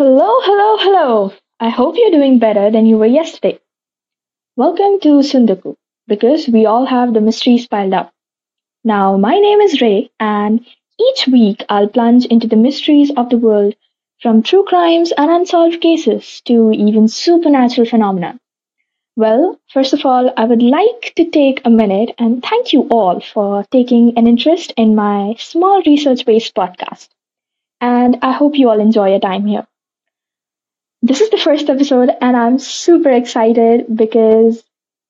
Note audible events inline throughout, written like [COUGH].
Hello, hello, hello. I hope you're doing better than you were yesterday. Welcome to Sundaku, because we all have the mysteries piled up. Now, my name is Ray, and each week I'll plunge into the mysteries of the world from true crimes and unsolved cases to even supernatural phenomena. Well, first of all, I would like to take a minute and thank you all for taking an interest in my small research based podcast. And I hope you all enjoy your time here. This is the first episode, and I'm super excited because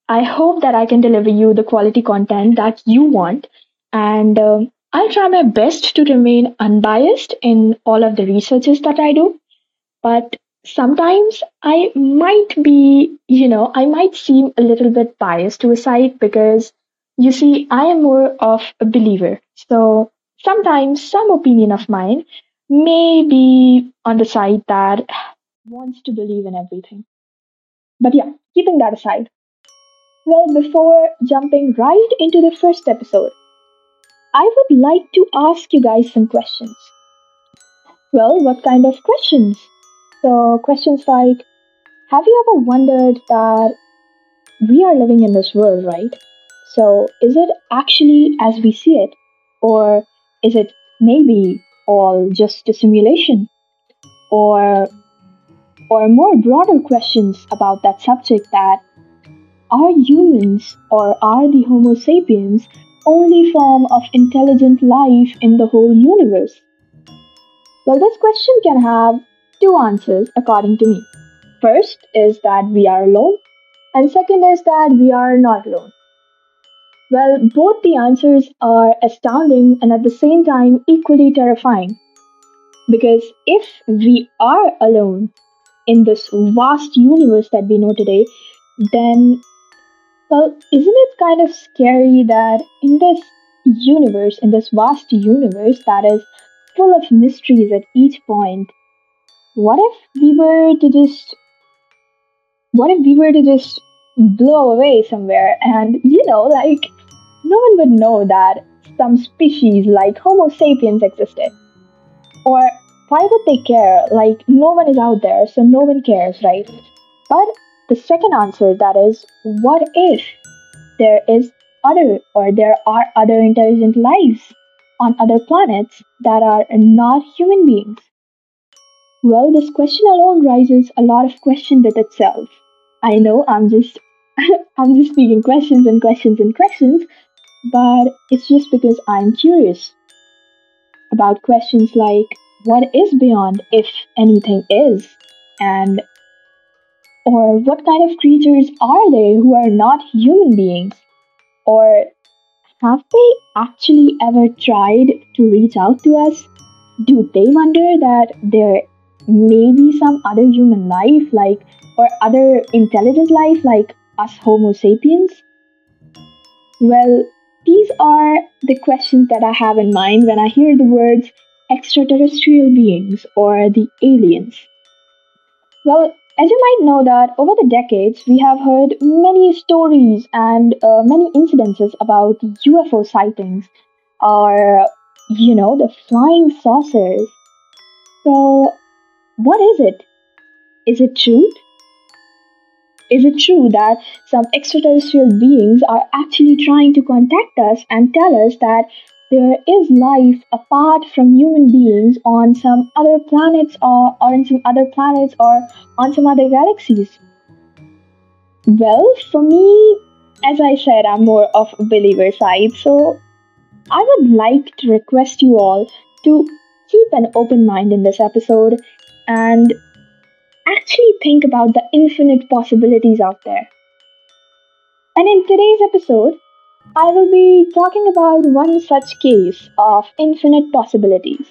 I hope that I can deliver you the quality content that you want. And um, I'll try my best to remain unbiased in all of the researches that I do. But sometimes I might be, you know, I might seem a little bit biased to a side because you see, I am more of a believer. So sometimes some opinion of mine may be on the side that wants to believe in everything. But yeah, keeping that aside. Well, before jumping right into the first episode, I would like to ask you guys some questions. Well, what kind of questions? So, questions like Have you ever wondered that we are living in this world, right? So, is it actually as we see it? Or is it maybe all just a simulation? Or or more broader questions about that subject that are humans or are the Homo sapiens only form of intelligent life in the whole universe? Well, this question can have two answers according to me. First is that we are alone, and second is that we are not alone. Well, both the answers are astounding and at the same time equally terrifying. Because if we are alone, in this vast universe that we know today, then, well, isn't it kind of scary that in this universe, in this vast universe that is full of mysteries at each point, what if we were to just, what if we were to just blow away somewhere and, you know, like, no one would know that some species like Homo sapiens existed? Or why would they care? Like, no one is out there, so no one cares, right? But the second answer that is, what if there is other or there are other intelligent lives on other planets that are not human beings? Well, this question alone raises a lot of questions with itself. I know I'm just [LAUGHS] I'm just speaking questions and questions and questions, but it's just because I'm curious about questions like what is beyond, if anything is, and or what kind of creatures are they who are not human beings? Or have they actually ever tried to reach out to us? Do they wonder that there may be some other human life, like, or other intelligent life like us Homo sapiens? Well, these are the questions that I have in mind when I hear the words extraterrestrial beings or the aliens? Well, as you might know that over the decades we have heard many stories and uh, many incidences about UFO sightings or you know the flying saucers. So what is it? Is it true? Is it true that some extraterrestrial beings are actually trying to contact us and tell us that there is life apart from human beings on some other planets or, or in some other planets or on some other galaxies? Well, for me, as I said, I'm more of a believer side, so I would like to request you all to keep an open mind in this episode and actually think about the infinite possibilities out there. And in today's episode, I will be talking about one such case of infinite possibilities.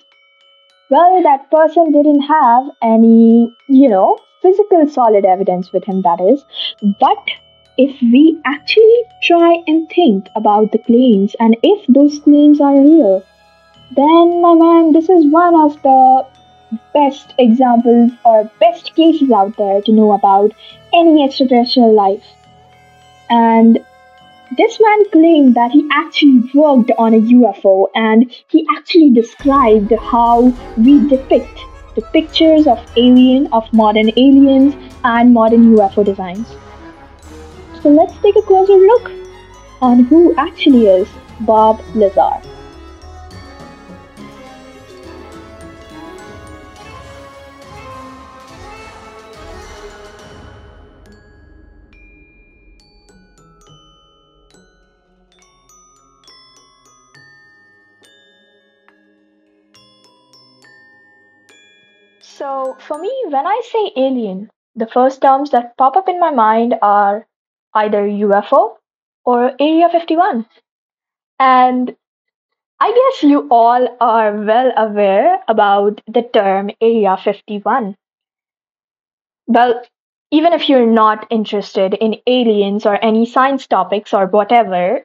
Well, that person didn't have any, you know, physical solid evidence with him, that is. But if we actually try and think about the claims and if those claims are real, then, my man, this is one of the best examples or best cases out there to know about any extraterrestrial life. And this man claimed that he actually worked on a UFO and he actually described how we depict the pictures of alien, of modern aliens and modern UFO designs. So let's take a closer look on who actually is Bob Lazar. So, for me, when I say alien, the first terms that pop up in my mind are either UFO or Area 51. And I guess you all are well aware about the term Area 51. Well, even if you're not interested in aliens or any science topics or whatever,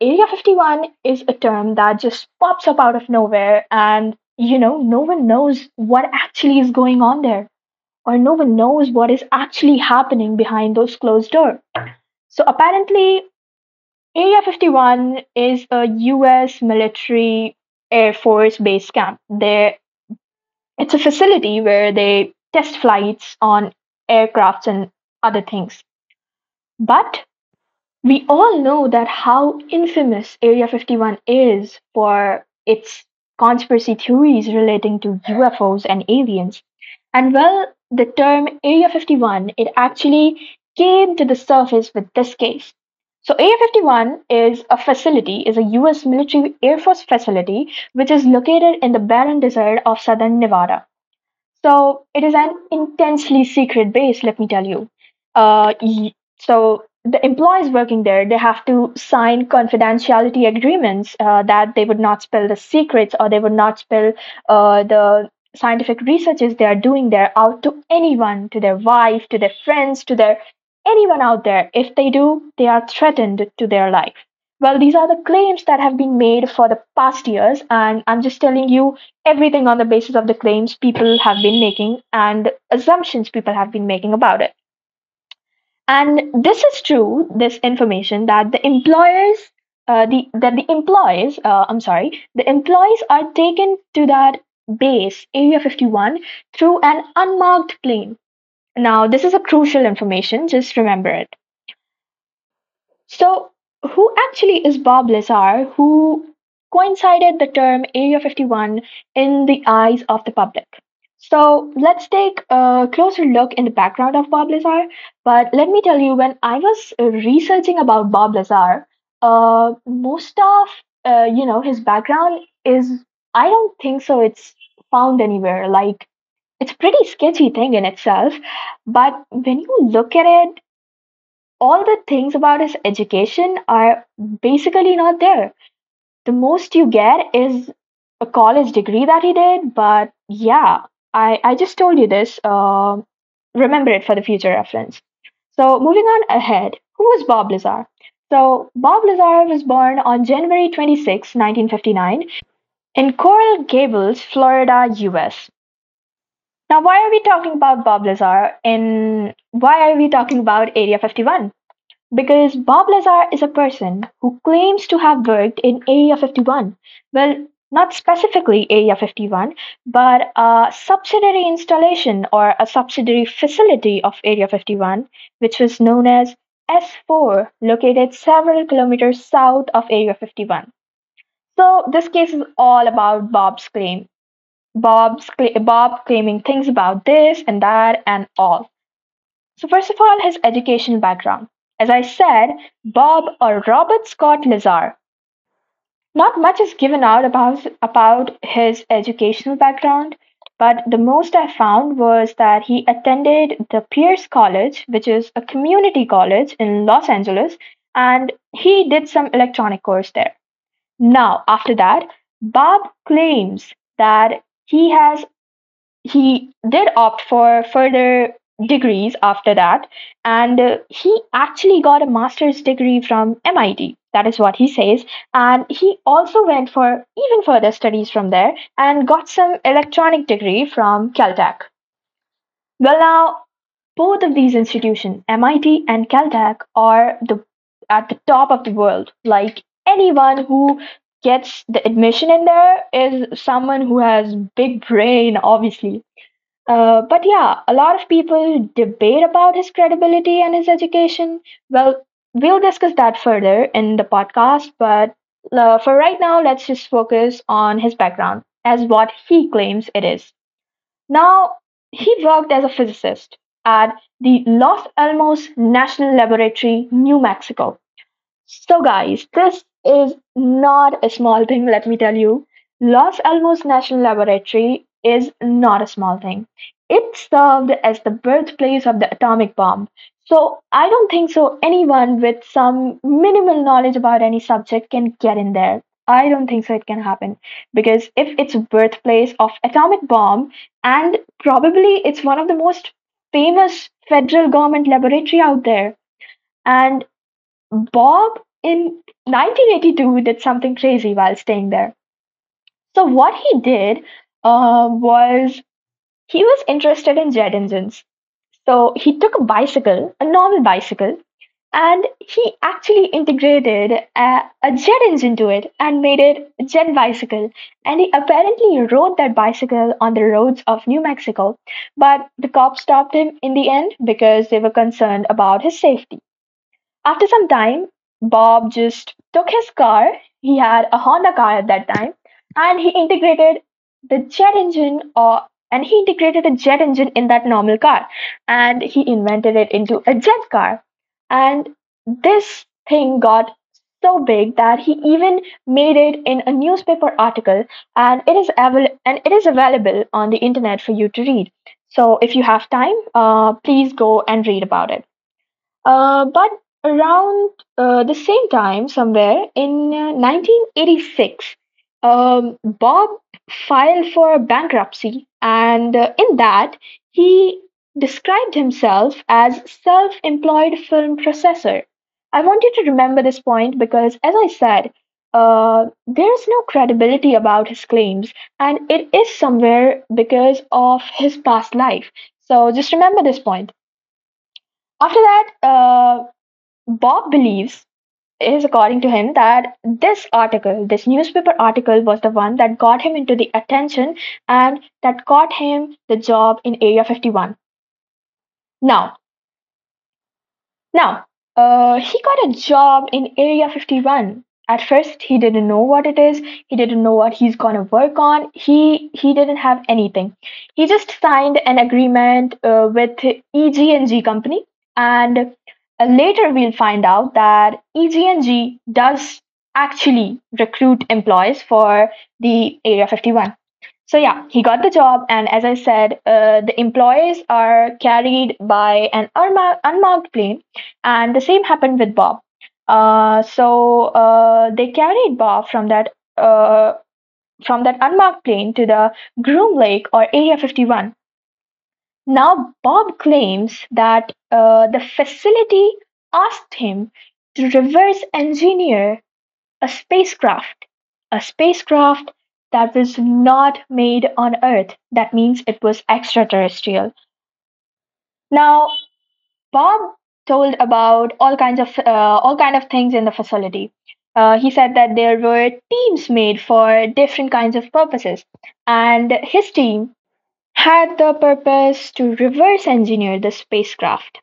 Area 51 is a term that just pops up out of nowhere and you know, no one knows what actually is going on there, or no one knows what is actually happening behind those closed doors. So apparently, Area 51 is a US military Air Force base camp. There, it's a facility where they test flights on aircrafts and other things. But we all know that how infamous Area 51 is for its conspiracy theories relating to UFOs and aliens. And well, the term Area 51, it actually came to the surface with this case. So Area 51 is a facility, is a US military Air Force facility, which is located in the barren desert of southern Nevada. So it is an intensely secret base, let me tell you. Uh, so the employees working there they have to sign confidentiality agreements uh, that they would not spill the secrets or they would not spill uh, the scientific researches they are doing there out to anyone to their wife to their friends to their anyone out there. If they do they are threatened to their life. Well these are the claims that have been made for the past years and i'm just telling you everything on the basis of the claims people have been making and assumptions people have been making about it and this is true, this information that the employers, uh, the that the employees, uh, I'm sorry, the employees are taken to that base, Area 51, through an unmarked plane. Now, this is a crucial information, just remember it. So, who actually is Bob Lazar, who coincided the term Area 51 in the eyes of the public? So let's take a closer look in the background of Bob Lazar. But let me tell you, when I was uh, researching about Bob Lazar, uh, most of uh, you know his background is I don't think so. It's found anywhere. Like it's a pretty sketchy thing in itself. But when you look at it, all the things about his education are basically not there. The most you get is a college degree that he did, but yeah, I, I just told you this. Uh, remember it for the future reference. So, moving on ahead, who was Bob Lazar? So, Bob Lazar was born on January 26, 1959, in Coral Gables, Florida, US. Now, why are we talking about Bob Lazar and why are we talking about Area 51? Because Bob Lazar is a person who claims to have worked in Area 51. Well, not specifically Area 51, but a subsidiary installation or a subsidiary facility of Area 51, which was known as S4, located several kilometers south of Area 51. So this case is all about Bob's claim. Bob's Bob claiming things about this and that and all. So first of all, his education background. As I said, Bob or Robert Scott Lazar not much is given out about about his educational background, but the most I found was that he attended the Pierce College, which is a community college in Los Angeles, and he did some electronic course there. Now, after that, Bob claims that he has he did opt for further degrees after that, and uh, he actually got a master's degree from MIT. That is what he says. And he also went for even further studies from there and got some electronic degree from Caltech. Well, now, both of these institutions, MIT and Caltech, are the at the top of the world. Like anyone who gets the admission in there is someone who has big brain, obviously. Uh, but yeah, a lot of people debate about his credibility and his education. Well, we'll discuss that further in the podcast, but uh, for right now, let's just focus on his background as what he claims it is. Now, he worked as a physicist at the Los Alamos National Laboratory, New Mexico. So, guys, this is not a small thing, let me tell you. Los Alamos National Laboratory is not a small thing. It served as the birthplace of the atomic bomb. So, I don't think so anyone with some minimal knowledge about any subject can get in there. I don't think so it can happen because if it's birthplace of atomic bomb and probably it's one of the most famous federal government laboratory out there and Bob in 1982 did something crazy while staying there. So what he did uh, was he was interested in jet engines. So he took a bicycle, a normal bicycle, and he actually integrated a, a jet engine to it and made it a jet bicycle. And he apparently rode that bicycle on the roads of New Mexico. But the cops stopped him in the end because they were concerned about his safety. After some time, Bob just took his car. He had a Honda car at that time, and he integrated the jet engine or and he integrated a jet engine in that normal car and he invented it into a jet car. And this thing got so big that he even made it in a newspaper article and it is avail- and it is available on the internet for you to read. So if you have time uh, please go and read about it. Uh, but around uh, the same time, somewhere in uh, 1986, um, Bob filed for bankruptcy, and uh, in that, he described himself as self-employed film processor. I want you to remember this point because, as I said, uh, there's no credibility about his claims, and it is somewhere because of his past life. So just remember this point. After that, uh, Bob believes, is according to him, that this article, this newspaper article, was the one that got him into the attention and that got him the job in Area 51. Now, now, uh, he got a job in Area 51. At first, he didn't know what it is. He didn't know what he's gonna work on. He he didn't have anything. He just signed an agreement uh, with EG&G company, and later, we'll find out that EG&G does actually recruit employees for the Area 51. So yeah, he got the job, and as I said, uh, the employees are carried by an unmarked, unmarked plane, and the same happened with Bob. Uh, so uh, they carried Bob from that uh, from that unmarked plane to the Groom Lake or Area 51, now, Bob claims that uh, the facility asked him to reverse engineer a spacecraft, a spacecraft that was not made on Earth. That means it was extraterrestrial. Now, Bob told about all kinds of uh, all kind of things in the facility. Uh, he said that there were teams made for different kinds of purposes, and his team had the purpose to reverse engineer the spacecraft.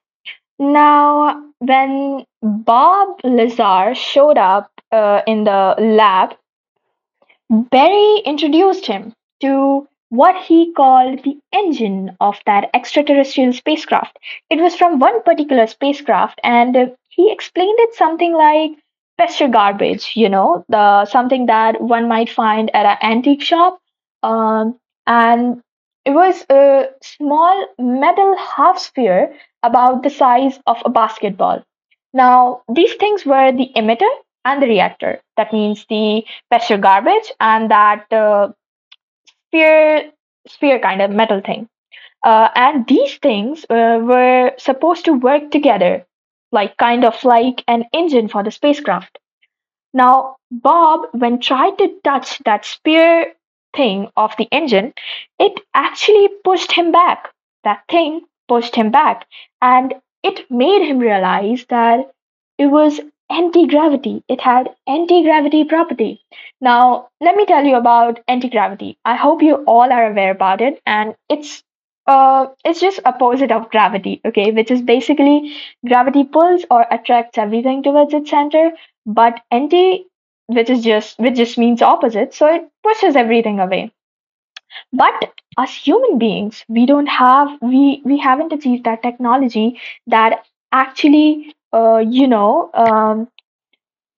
Now, when Bob Lazar showed up uh, in the lab, Barry introduced him to what he called the engine of that extraterrestrial spacecraft. It was from one particular spacecraft, and he explained it something like Pesture garbage, you know, the something that one might find at an antique shop. Um, and it was a small metal half sphere about the size of a basketball. Now, these things were the emitter and the reactor. That means the Pesture garbage and that uh, sphere, sphere kind of metal thing. Uh, and these things uh, were supposed to work together, like kind of like an engine for the spacecraft. Now, Bob, when tried to touch that sphere thing of the engine, it actually pushed him back. That thing pushed him back. And it made him realize that it was anti-gravity. It had anti-gravity property. Now, let me tell you about anti-gravity. I hope you all are aware about it, and it's uh, it's just opposite of gravity, okay, which is basically gravity pulls or attracts everything towards its center, but anti, which is just which just means opposite, so it pushes everything away. But as human beings, we don't have we we haven't achieved that technology that actually uh, you know um,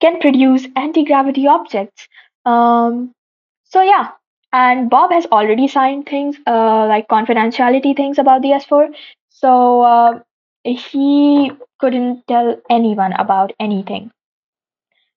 can produce anti-gravity objects. Um, so yeah, and Bob has already signed things uh, like confidentiality things about the S4. So uh, he couldn't tell anyone about anything.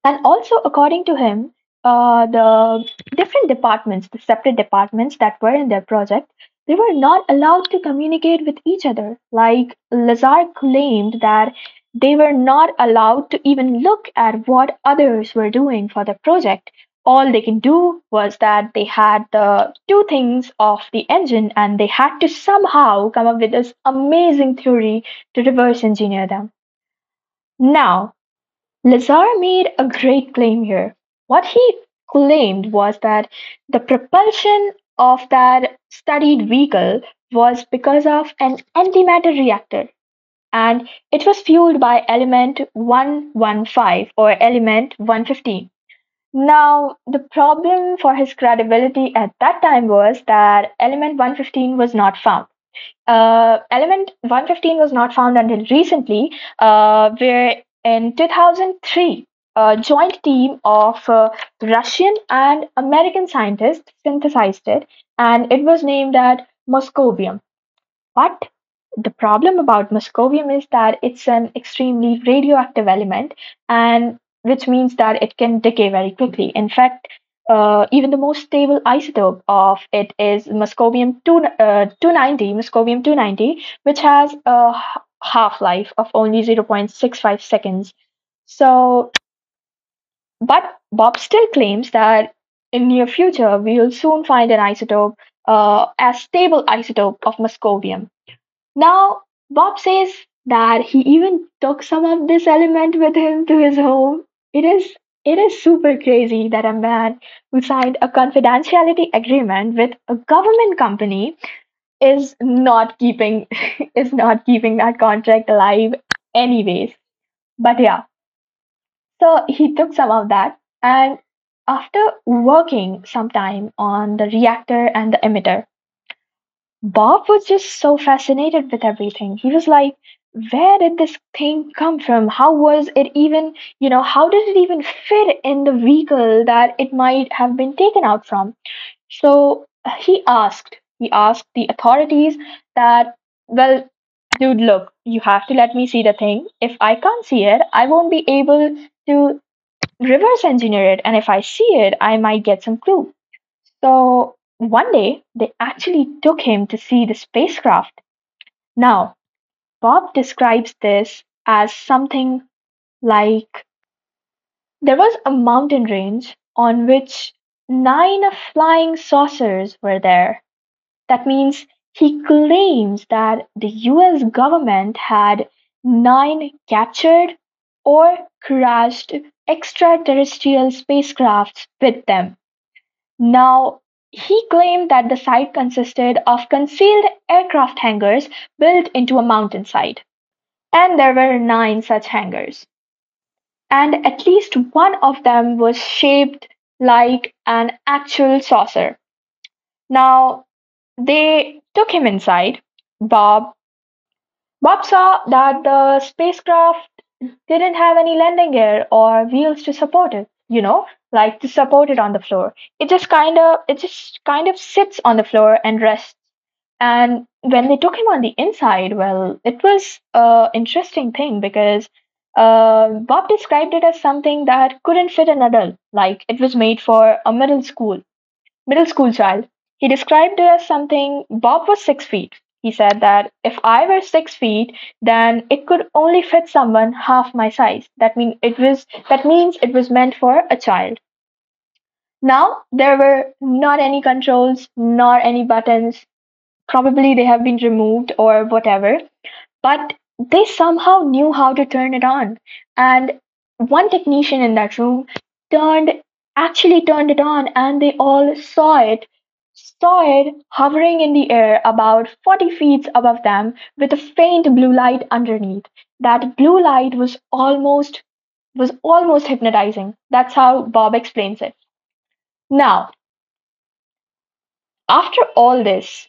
And also, according to him, uh, the different departments, the separate departments that were in their project, they were not allowed to communicate with each other. Like Lazar claimed that they were not allowed to even look at what others were doing for the project. All they can do was that they had the two things of the engine and they had to somehow come up with this amazing theory to reverse engineer them. Now, Lazar made a great claim here. What he claimed was that the propulsion of that studied vehicle was because of an antimatter reactor and it was fueled by element 115 or element 115. Now, the problem for his credibility at that time was that element 115 was not found. Uh, element 115 was not found until recently, uh, where in 2003, a joint team of uh, Russian and American scientists synthesized it, and it was named as Moscovium. But the problem about moscovium is that it's an extremely radioactive element, and which means that it can decay very quickly. In fact, uh, even the most stable isotope of it is moscovium 2, uh, 290, moscovium 290, which has a half life of only 0.65 seconds. So, but Bob still claims that in near future we will soon find an isotope, uh, a stable isotope of moscovium. Now, Bob says that he even took some of this element with him to his home. It is it is super crazy that a man who signed a confidentiality agreement with a government company is not keeping [LAUGHS] is not keeping that contract alive anyways. But yeah, so he took some of that and after working some time on the reactor and the emitter, Bob was just so fascinated with everything. He was like, where did this thing come from? How was it even, you know, how did it even fit in the vehicle that it might have been taken out from? So he asked, he asked the authorities that, well, dude, look, you have to let me see the thing. If I can't see it, I won't be able to reverse engineer it. And if I see it, I might get some clue. So one day, they actually took him to see the spacecraft. Now, Bob describes this as something like there was a mountain range on which nine flying saucers were there. That means he claims that the US government had nine captured or crashed extraterrestrial spacecrafts with them. Now, he claimed that the site consisted of concealed aircraft hangars built into a mountainside, and there were nine such hangars. And at least one of them was shaped like an actual saucer. Now, they took him inside. Bob Bob saw that the spacecraft didn't have any landing gear or wheels to support it, you know, like to support it on the floor. It just kind of it just kind of sits on the floor and rests. And when they took him on the inside, well, it was a interesting thing because uh, Bob described it as something that couldn't fit an adult, like it was made for a middle school middle school child. He described it as something Bob was six feet. He said that if I were six feet, then it could only fit someone half my size. That mean it was that means it was meant for a child. Now there were not any controls, nor any buttons. Probably they have been removed or whatever, but they somehow knew how to turn it on. And one technician in that room turned actually turned it on and they all saw it saw it hovering in the air about 40 feet above them with a faint blue light underneath. That blue light was almost was almost hypnotizing. That's how bob explains it. Now after all this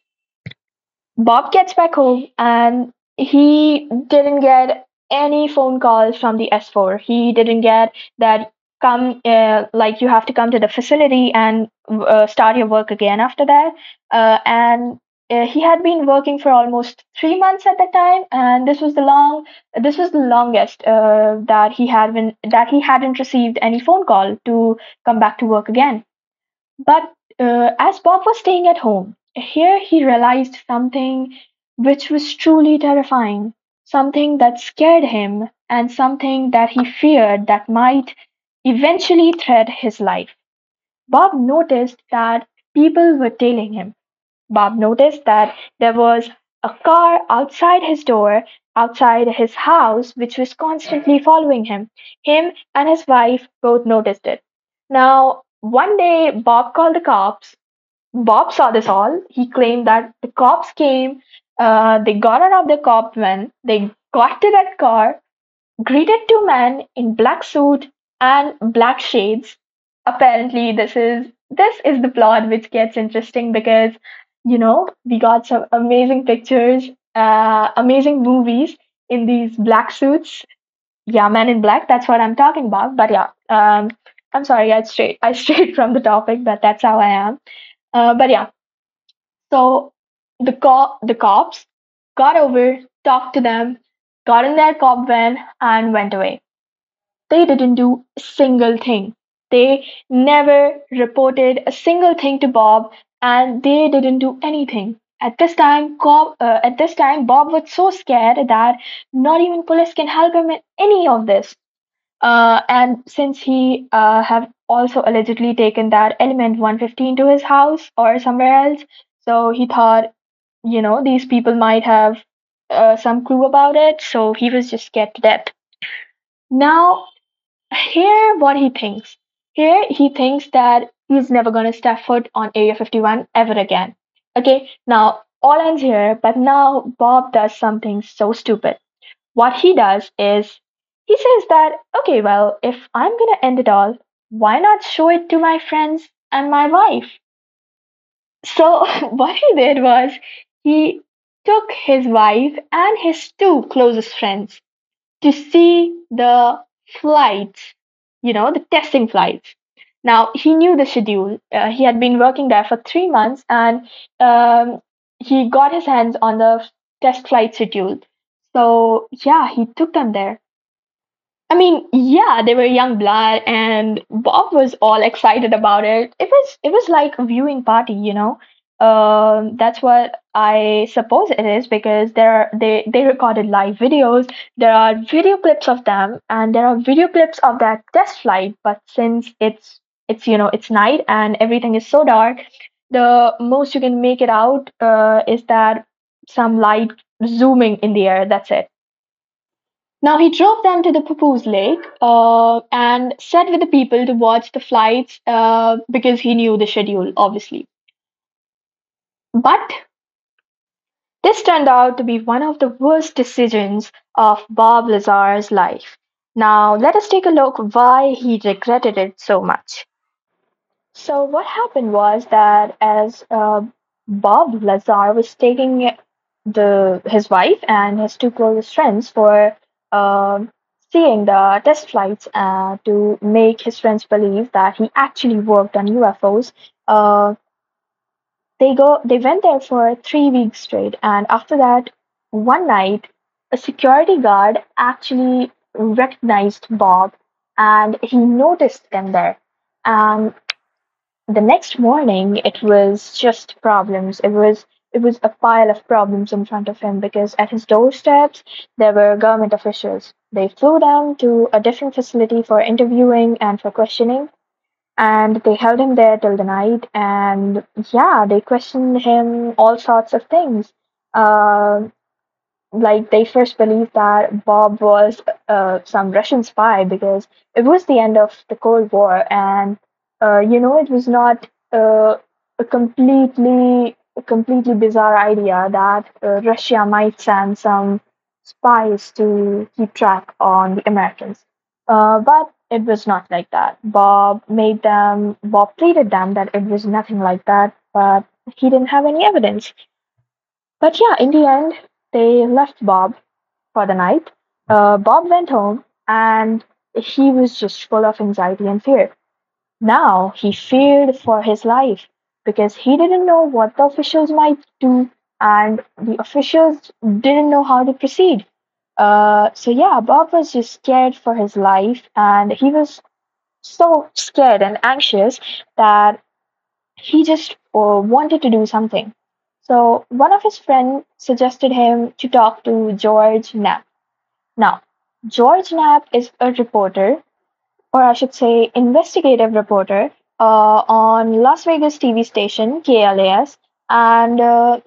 Bob gets back home and he didn't get any phone calls from the S4. He didn't get that come uh, like you have to come to the facility and uh, start your work again after that. Uh, and uh, he had been working for almost three months at the time, and this was the long this was the longest uh, that he had been that he hadn't received any phone call to come back to work again. But uh, as Bob was staying at home, here he realized something which was truly terrifying, something that scared him, and something that he feared that might eventually threat his life. Bob noticed that people were tailing him. Bob noticed that there was a car outside his door, outside his house, which was constantly following him. Him and his wife both noticed it. Now, one day, Bob called the cops. Bob saw this all. He claimed that the cops came, uh, they got out of the cop van, they got to that car, greeted two men in black suit and black shades. Apparently, this is this is the plot which gets interesting because you know we got some amazing pictures, uh, amazing movies in these black suits. Yeah, Men in Black. That's what I'm talking about. But yeah, um, I'm sorry, I strayed I [LAUGHS] strayed from the topic, but that's how I am. Uh, but yeah, so the co- the cops got over, talked to them, got in their cop van, and went away. They didn't do a single thing. They never reported a single thing to Bob, and they didn't do anything. At this time, Cobb, uh, at this time, Bob was so scared that not even police can help him in any of this. Uh, and since he uh, have also allegedly taken that element 115 to his house or somewhere else, so he thought, you know, these people might have uh, some clue about it. So he was just scared to death. Now, here what he thinks. Here he thinks that he's never gonna step foot on Area 51 ever again. Okay, now all ends here, but now Bob does something so stupid. What he does is he says that, okay, well, if I'm gonna end it all, why not show it to my friends and my wife? So, [LAUGHS] what he did was he took his wife and his two closest friends to see the flights, you know, the testing flights. Now, he knew the schedule. Uh, he had been working there for three months and um, he got his hands on the test flight schedule. So, yeah, he took them there. I mean, yeah, they were young blood, and Bob was all excited about it. It was it was like a viewing party, you know. Um, that's what I suppose it is because there are they they recorded live videos. There are video clips of them, and there are video clips of that test flight. But since it's it's you know it's night and everything is so dark, the most you can make it out uh, is that some light zooming in the air. That's it. Now he drove them to the Papoose Lake uh, and sat with the people to watch the flights uh, because he knew the schedule, obviously. But this turned out to be one of the worst decisions of Bob Lazar's life. Now let us take a look why he regretted it so much. So what happened was that as uh, Bob Lazar was taking the his wife and his two closest friends for um seeing the test flights uh, to make his friends believe that he actually worked on UFOs. They go they went there for three weeks straight, and after that, one night, a security guard actually recognized Bob, and he noticed them there. And the next morning, it was just problems. It was it was a pile of problems in front of him because at his doorsteps there were government officials. They flew them to a different facility for interviewing and for questioning, and they held him there till the night. And yeah, they questioned him all sorts of things. Um like they first believed that Bob was uh, some Russian spy because it was the end of the Cold War, and uh, you know it was not uh, a completely a completely bizarre idea that uh, Russia might send some spies to keep track on the Americans. Uh, but it was not like that. Bob made them. Bob pleaded them that it was nothing like that, but he didn't have any evidence. But yeah, in the end, they left Bob for the night. Uh, Bob went home and he was just full of anxiety and fear. Now he feared for his life because he didn't know what the officials might do and the officials didn't know how to proceed. Uh, so yeah, Bob was just scared for his life and he was so scared and anxious that he just uh, wanted to do something. So one of his friends suggested him to talk to George Knapp. Now, George Knapp is a reporter, or I should say, investigative reporter uh, on Las Vegas TV station KLAS, and uh,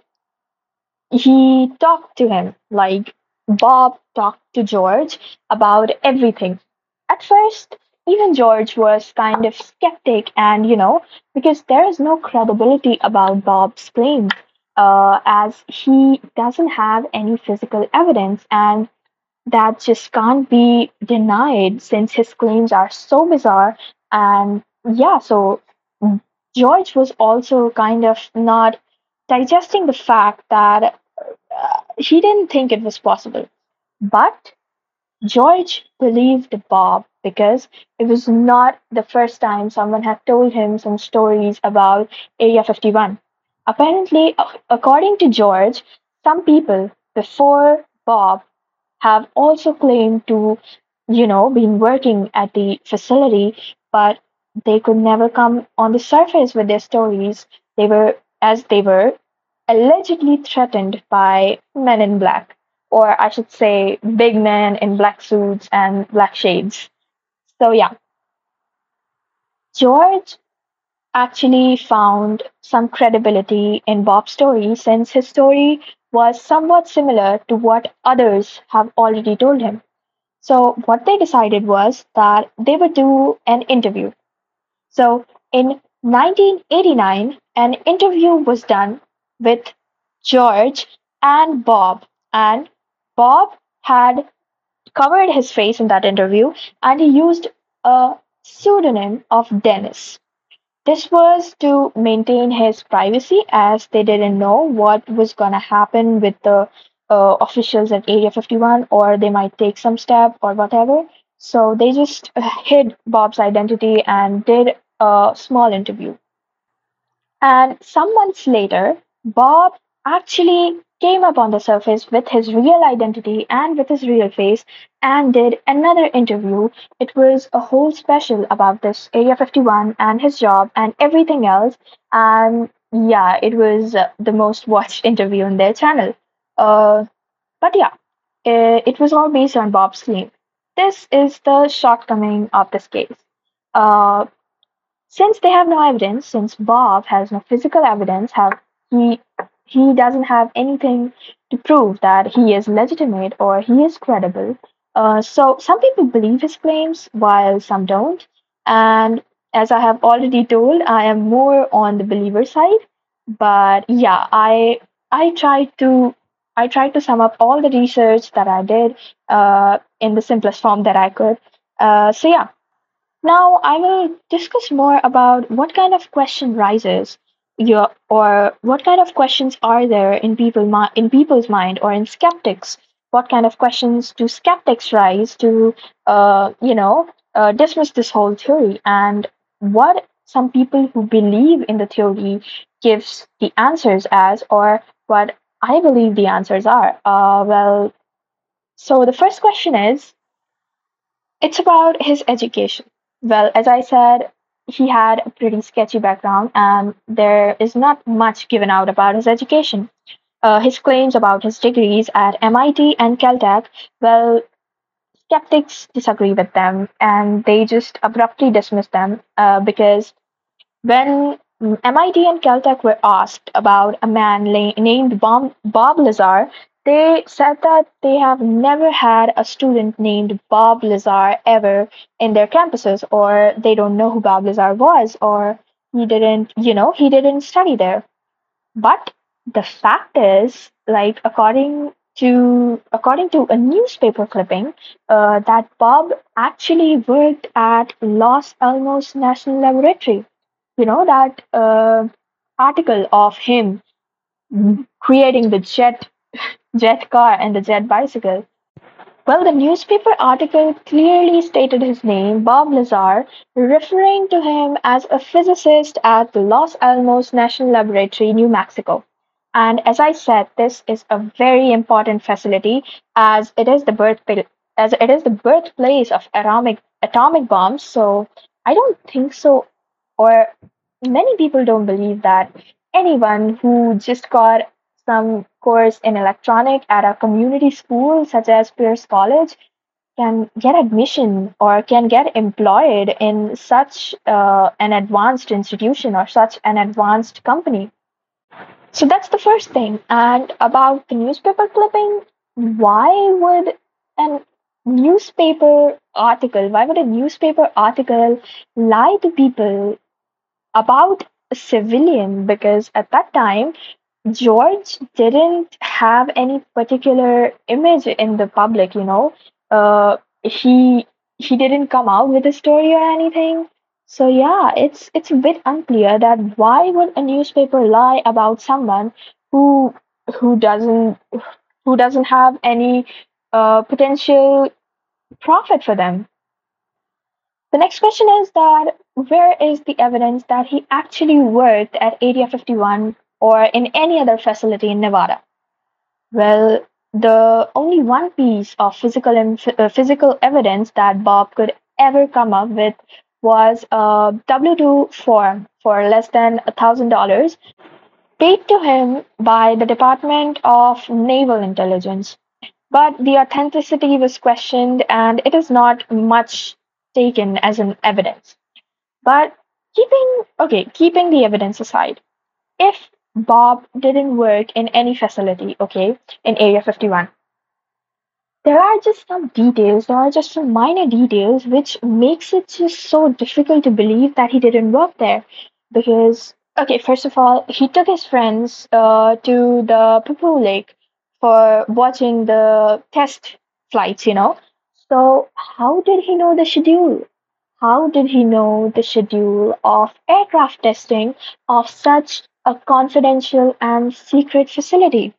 he talked to him like Bob talked to George about everything. At first, even George was kind of skeptic, and you know, because there is no credibility about Bob's claim, uh, as he doesn't have any physical evidence, and that just can't be denied since his claims are so bizarre. And yeah, so George was also kind of not digesting the fact that uh, he didn't think it was possible. But George believed Bob because it was not the first time someone had told him some stories about Area 51. Apparently, according to George, some people before Bob have also claimed to, you know, been working at the facility, but they could never come on the surface with their stories. They were, as they were, allegedly threatened by men in black, or I should say, big men in black suits and black shades. So, yeah, George actually found some credibility in Bob's story since his story was somewhat similar to what others have already told him. So, what they decided was that they would do an interview. So, in 1989, an interview was done with George and Bob, and Bob had covered his face in that interview and he used a pseudonym of Dennis. This was to maintain his privacy as they didn't know what was going to happen with the uh, officials at Area 51 or they might take some step or whatever. So they just uh, hid Bob's identity and did a small interview. And some months later, Bob actually came up on the surface with his real identity and with his real face and did another interview. It was a whole special about this Area 51 and his job and everything else. And yeah, it was the most watched interview on their channel. Uh, but yeah, eh, it was all based on Bob's claim. This is the shortcoming of this case. Uh, since they have no evidence, since Bob has no physical evidence, have he he doesn't have anything to prove that he is legitimate or he is credible. Uh, so some people believe his claims while some don't. And as I have already told, I am more on the believer side. But yeah, I I tried to I tried to sum up all the research that I did uh, in the simplest form that I could. Uh, so yeah, now I will discuss more about what kind of question rises your, or what kind of questions are there in people in people's mind or in skeptics. What kind of questions do skeptics rise to, uh, you know, uh, dismiss this whole theory, and what some people who believe in the theory gives the answers as, or what I believe the answers are. Uh, well, so the first question is it's about his education. Well, as I said, he had a pretty sketchy background, and there is not much given out about his education. Uh, his claims about his degrees at MIT and Caltech, well, skeptics disagree with them, and they just abruptly dismiss them uh, because when MIT and Caltech were asked about a man la- named Bob, Bob Lazar, They said that they have never had a student named Bob Lazar ever in their campuses, or they don't know who Bob Lazar was, or he didn't, you know, he didn't study there. But the fact is, like according to according to a newspaper clipping, uh, that Bob actually worked at Los Alamos National Laboratory. You know that uh, article of him creating the jet jet car and the jet bicycle. Well, the newspaper article clearly stated his name, Bob Lazar, referring to him as a physicist at the Los Alamos National Laboratory, New Mexico. And as I said, this is a very important facility as it is the birth as it is the birthplace of atomic atomic bombs. So I don't think so, or many people don't believe that anyone who just got some course in electronic at a community school such as Pierce College can get admission or can get employed in such uh, an advanced institution or such an advanced company. So that's the first thing. And about the newspaper clipping, why would an newspaper article, why would a newspaper article lie to people about a civilian? Because at that time, George didn't have any particular image in the public, you know. Uh, he he didn't come out with a story or anything. So yeah, it's it's a bit unclear that why would a newspaper lie about someone who who doesn't who doesn't have any uh, potential profit for them. The next question is that where is the evidence that he actually worked at Area 51 or in any other facility in Nevada? Well, the only one piece of physical and uh, physical evidence that Bob could ever come up with was a W 2 form for less than $1,000 paid to him by the Department of Naval Intelligence. But the authenticity was questioned and it is not much taken as an evidence. But keeping okay, keeping the evidence aside, if Bob didn't work in any facility, okay, in Area 51, there are just some details, there are just some minor details which makes it just so difficult to believe that he didn't work there. Because okay, first of all, he took his friends uh, to the Papoose Lake for watching the test flights, you know. So how did he know the schedule? How did he know the schedule of aircraft testing of such a confidential and secret facility?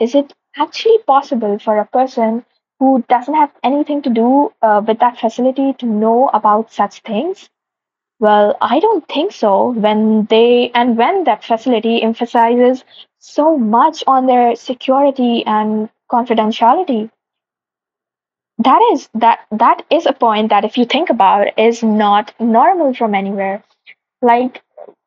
Is it actually possible for a person who doesn't have anything to do uh, with that facility to know about such things? Well, I don't think so. When they and when that facility emphasizes so much on their security and confidentiality, that is that that is a point that if you think about is not normal from anywhere. Like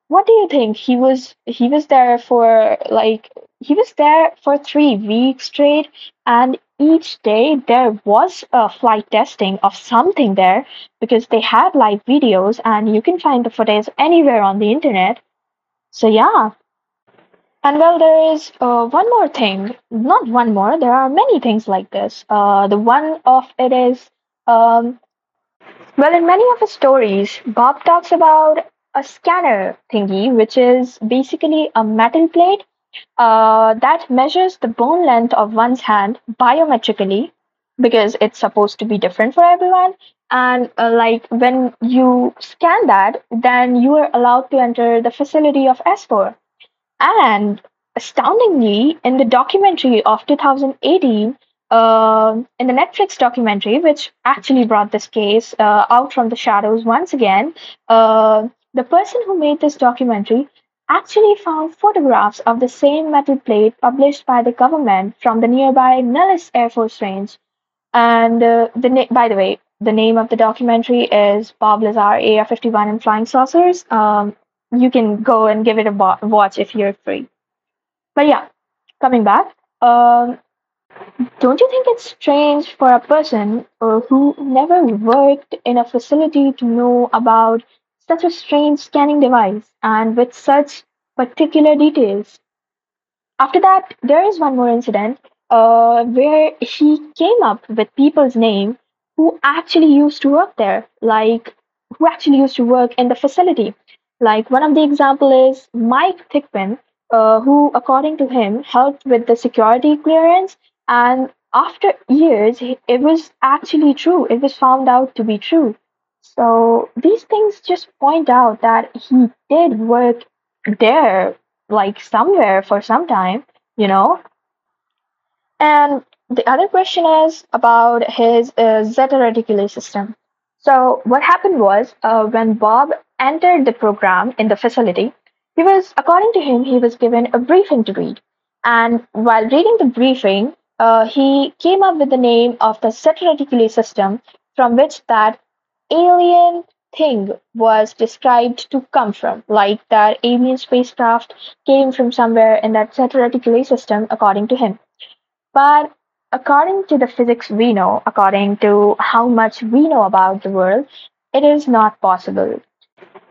what do you think? He was he was there for like he was there for three weeks straight, and each day there was a flight testing of something there because they had live videos and you can find the footage anywhere on the internet. So yeah. And well, there is uh, one more thing. Not one more. There are many things like this. Uh, the one of it is um, well, in many of his stories, Bob talks about a scanner thingy, which is basically a metal plate uh, that measures the bone length of one's hand biometrically because it's supposed to be different for everyone. And uh, like when you scan that, then you are allowed to enter the facility of S4. And astoundingly, in the documentary of 2018, uh, in the Netflix documentary, which actually brought this case uh, out from the shadows once again, uh, the person who made this documentary actually found photographs of the same metal plate published by the government from the nearby Nellis Air Force Range. And uh, the na- by the way, the name of the documentary is Bob Lazar Area 51 and Flying Saucers. Um, you can go and give it a bo- watch if you're free. But yeah, coming back, um, don't you think it's strange for a person uh, who never worked in a facility to know about such a strange scanning device and with such particular details? After that, there is one more incident uh, where he came up with people's name who actually used to work there, like who actually used to work in the facility. Like one of the example is Mike Thickman, uh, who, according to him, helped with the security clearance. And after years, it was actually true. It was found out to be true. So these things just point out that he did work there, like somewhere for some time, you know. And the other question is about his uh, Zeta Reticuli system. So what happened was uh, when Bob entered the program in the facility, he was, according to him, he was given a briefing to read. And while reading the briefing, uh, he came up with the name of the Zeta Reticuli system from which that alien thing was described to come from, like that alien spacecraft came from somewhere in that Reticuli system, according to him. But according to the physics we know, according to how much we know about the world, it is not possible.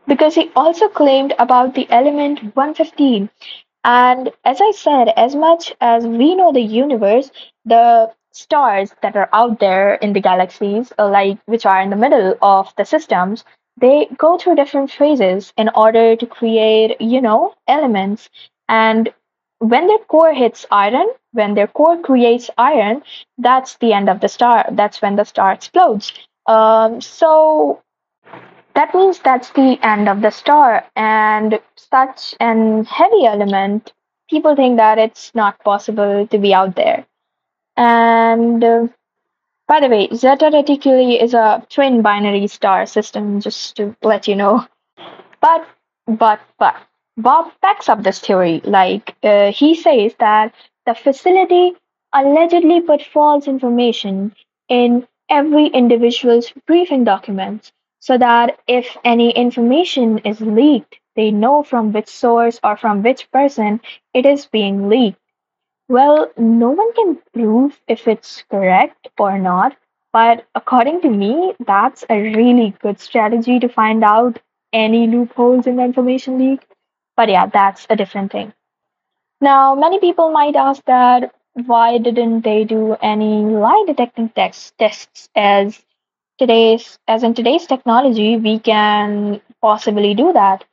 Because he also claimed about the element 115. And as I said, as much as we know the universe, the stars that are out there in the galaxies, uh, like which are in the middle of the systems, they go through different phases in order to create, you know, elements. And when their core hits iron, when their core creates iron, that's the end of the star. That's when the star explodes. Um, so that means that's the end of the star. And such an heavy element, people think that it's not possible to be out there. And uh, by the way, Zeta Reticuli is a twin binary star system, just to let you know. But, but, but, Bob backs up this theory. Like, uh, he says that the facility allegedly put false information in every individual's briefing documents so that if any information is leaked, they know from which source or from which person it is being leaked. Well, no one can prove if it's correct or not, but according to me, that's a really good strategy to find out any loopholes in the information leak. But yeah, that's a different thing. Now, many people might ask that why didn't they do any lie detecting tests tests as today's as in today's technology we can possibly do that.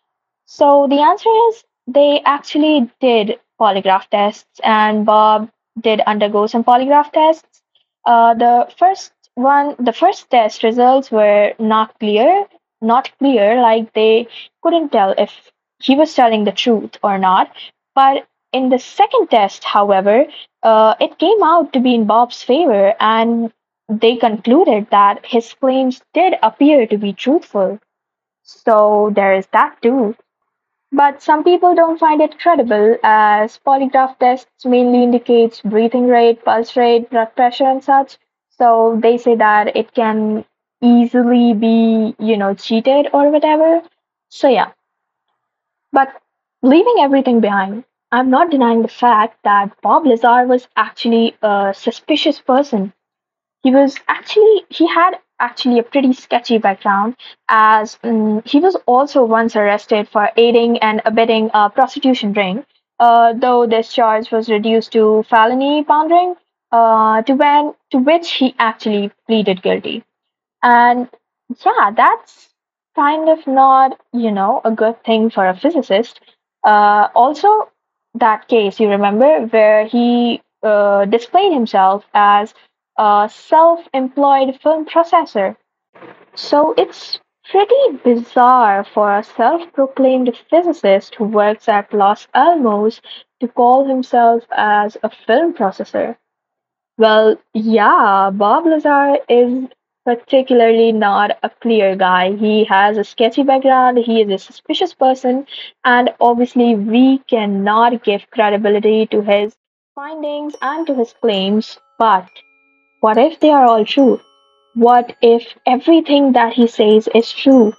So the answer is they actually did polygraph tests, and Bob did undergo some polygraph tests. Uh, the first one, the first test results were not clear, not clear, like they couldn't tell if he was telling the truth or not. But in the second test, however, uh, it came out to be in Bob's favor, and they concluded that his claims did appear to be truthful. So there is that too. But some people don't find it credible as polygraph tests mainly indicates breathing rate, pulse rate, blood pressure and such. So they say that it can easily be, you know, cheated or whatever. So yeah. But leaving everything behind, I'm not denying the fact that Bob Lazar was actually a suspicious person he was actually he had actually a pretty sketchy background as mm, he was also once arrested for aiding and abetting a prostitution ring uh, though this charge was reduced to felony pandering uh, to when to which he actually pleaded guilty. And yeah that's kind of not you know a good thing for a physicist. Uh, also that case you remember where he uh, displayed himself as a self-employed film processor. So it's pretty bizarre for a self-proclaimed physicist who works at Los Alamos to call himself as a film processor. Well, yeah, Bob Lazar is particularly not a clear guy. He has a sketchy background, he is a suspicious person, and obviously we cannot give credibility to his findings and to his claims. But what if they are all true? What if everything that he says is true?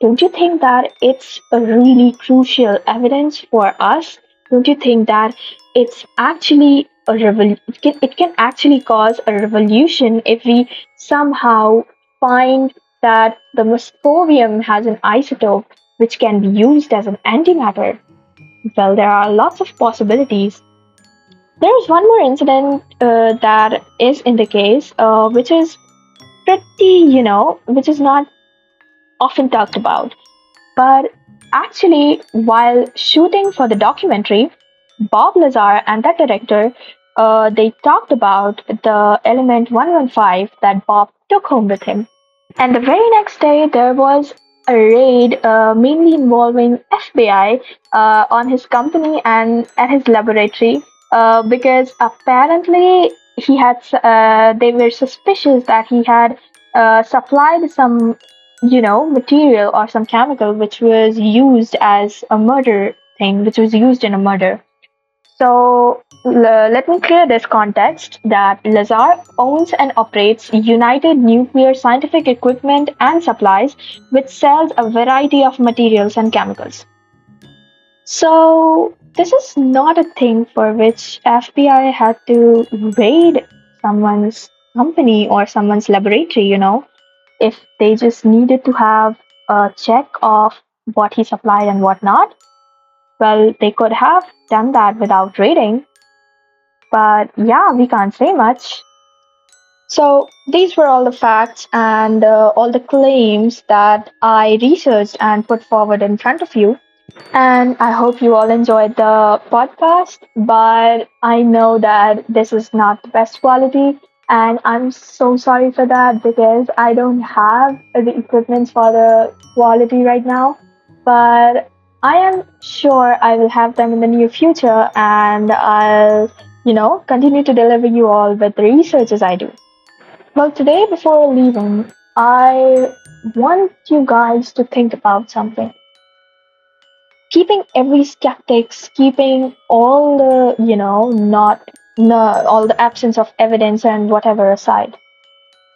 Don't you think that it's a really crucial evidence for us? Don't you think that it's actually a revol- it can, it can actually cause a revolution if we somehow find that the moscovium has an isotope which can be used as an antimatter? Well, there are lots of possibilities. There's one more incident uh, that is in the case, uh, which is pretty, you know, which is not often talked about. But actually, while shooting for the documentary, Bob Lazar and that director, uh, they talked about the element 115 that Bob took home with him. And the very next day, there was a raid uh, mainly involving FBI uh, on his company and at his laboratory uh, because apparently he had uh, they were suspicious that he had uh, supplied some you know material or some chemical which was used as a murder thing which was used in a murder so let me clear this context that Lazar owns and operates United Nuclear Scientific Equipment and Supplies, which sells a variety of materials and chemicals. So this is not a thing for which FBI had to raid someone's company or someone's laboratory, you know, if they just needed to have a check of what he supplied and what not. Well, they could have done that without raiding. But yeah, we can't say much. So, these were all the facts and uh, all the claims that I researched and put forward in front of you. And I hope you all enjoyed the podcast. But I know that this is not the best quality. And I'm so sorry for that because I don't have the equipment for the quality right now. But I am sure I will have them in the near future and I'll, you know, continue to deliver you all with the research as I do. Well, today before leaving, I want you guys to think about something. Keeping every skeptics, keeping all the, you know, not, no, all the absence of evidence and whatever aside.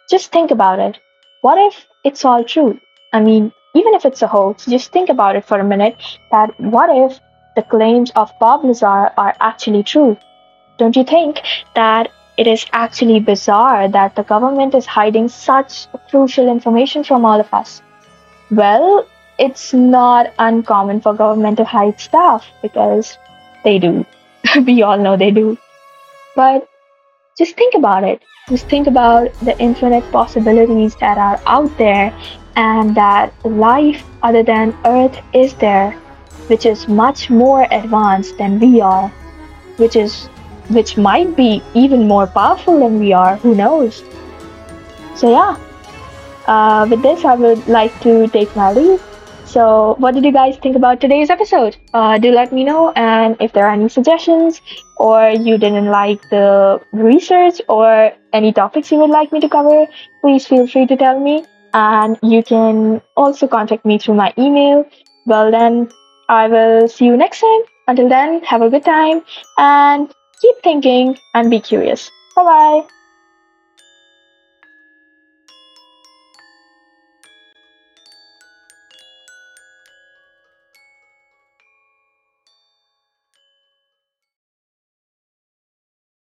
Just think about it. What if it's all true? I mean, even if it's a hoax, just think about it for a minute that what if the claims of Bob Lazar are actually true? Don't you think that it is actually bizarre that the government is hiding such crucial information from all of us? Well, it's not uncommon for government to hide stuff because they do. [LAUGHS] we all know they do. But just think about it. Just think about the infinite possibilities that are out there and that life other than Earth is there, which is much more advanced than we are, which is which might be even more powerful than we are. Who knows? So yeah. Uh, with this, I would like to take my leave. So, what did you guys think about today's episode? Uh, do let me know, and if there are any suggestions, or you didn't like the research, or any topics you would like me to cover, please feel free to tell me and you can also contact me through my email. Well, then I will see you next time. Until then, have a good time and keep thinking and be curious. Bye bye.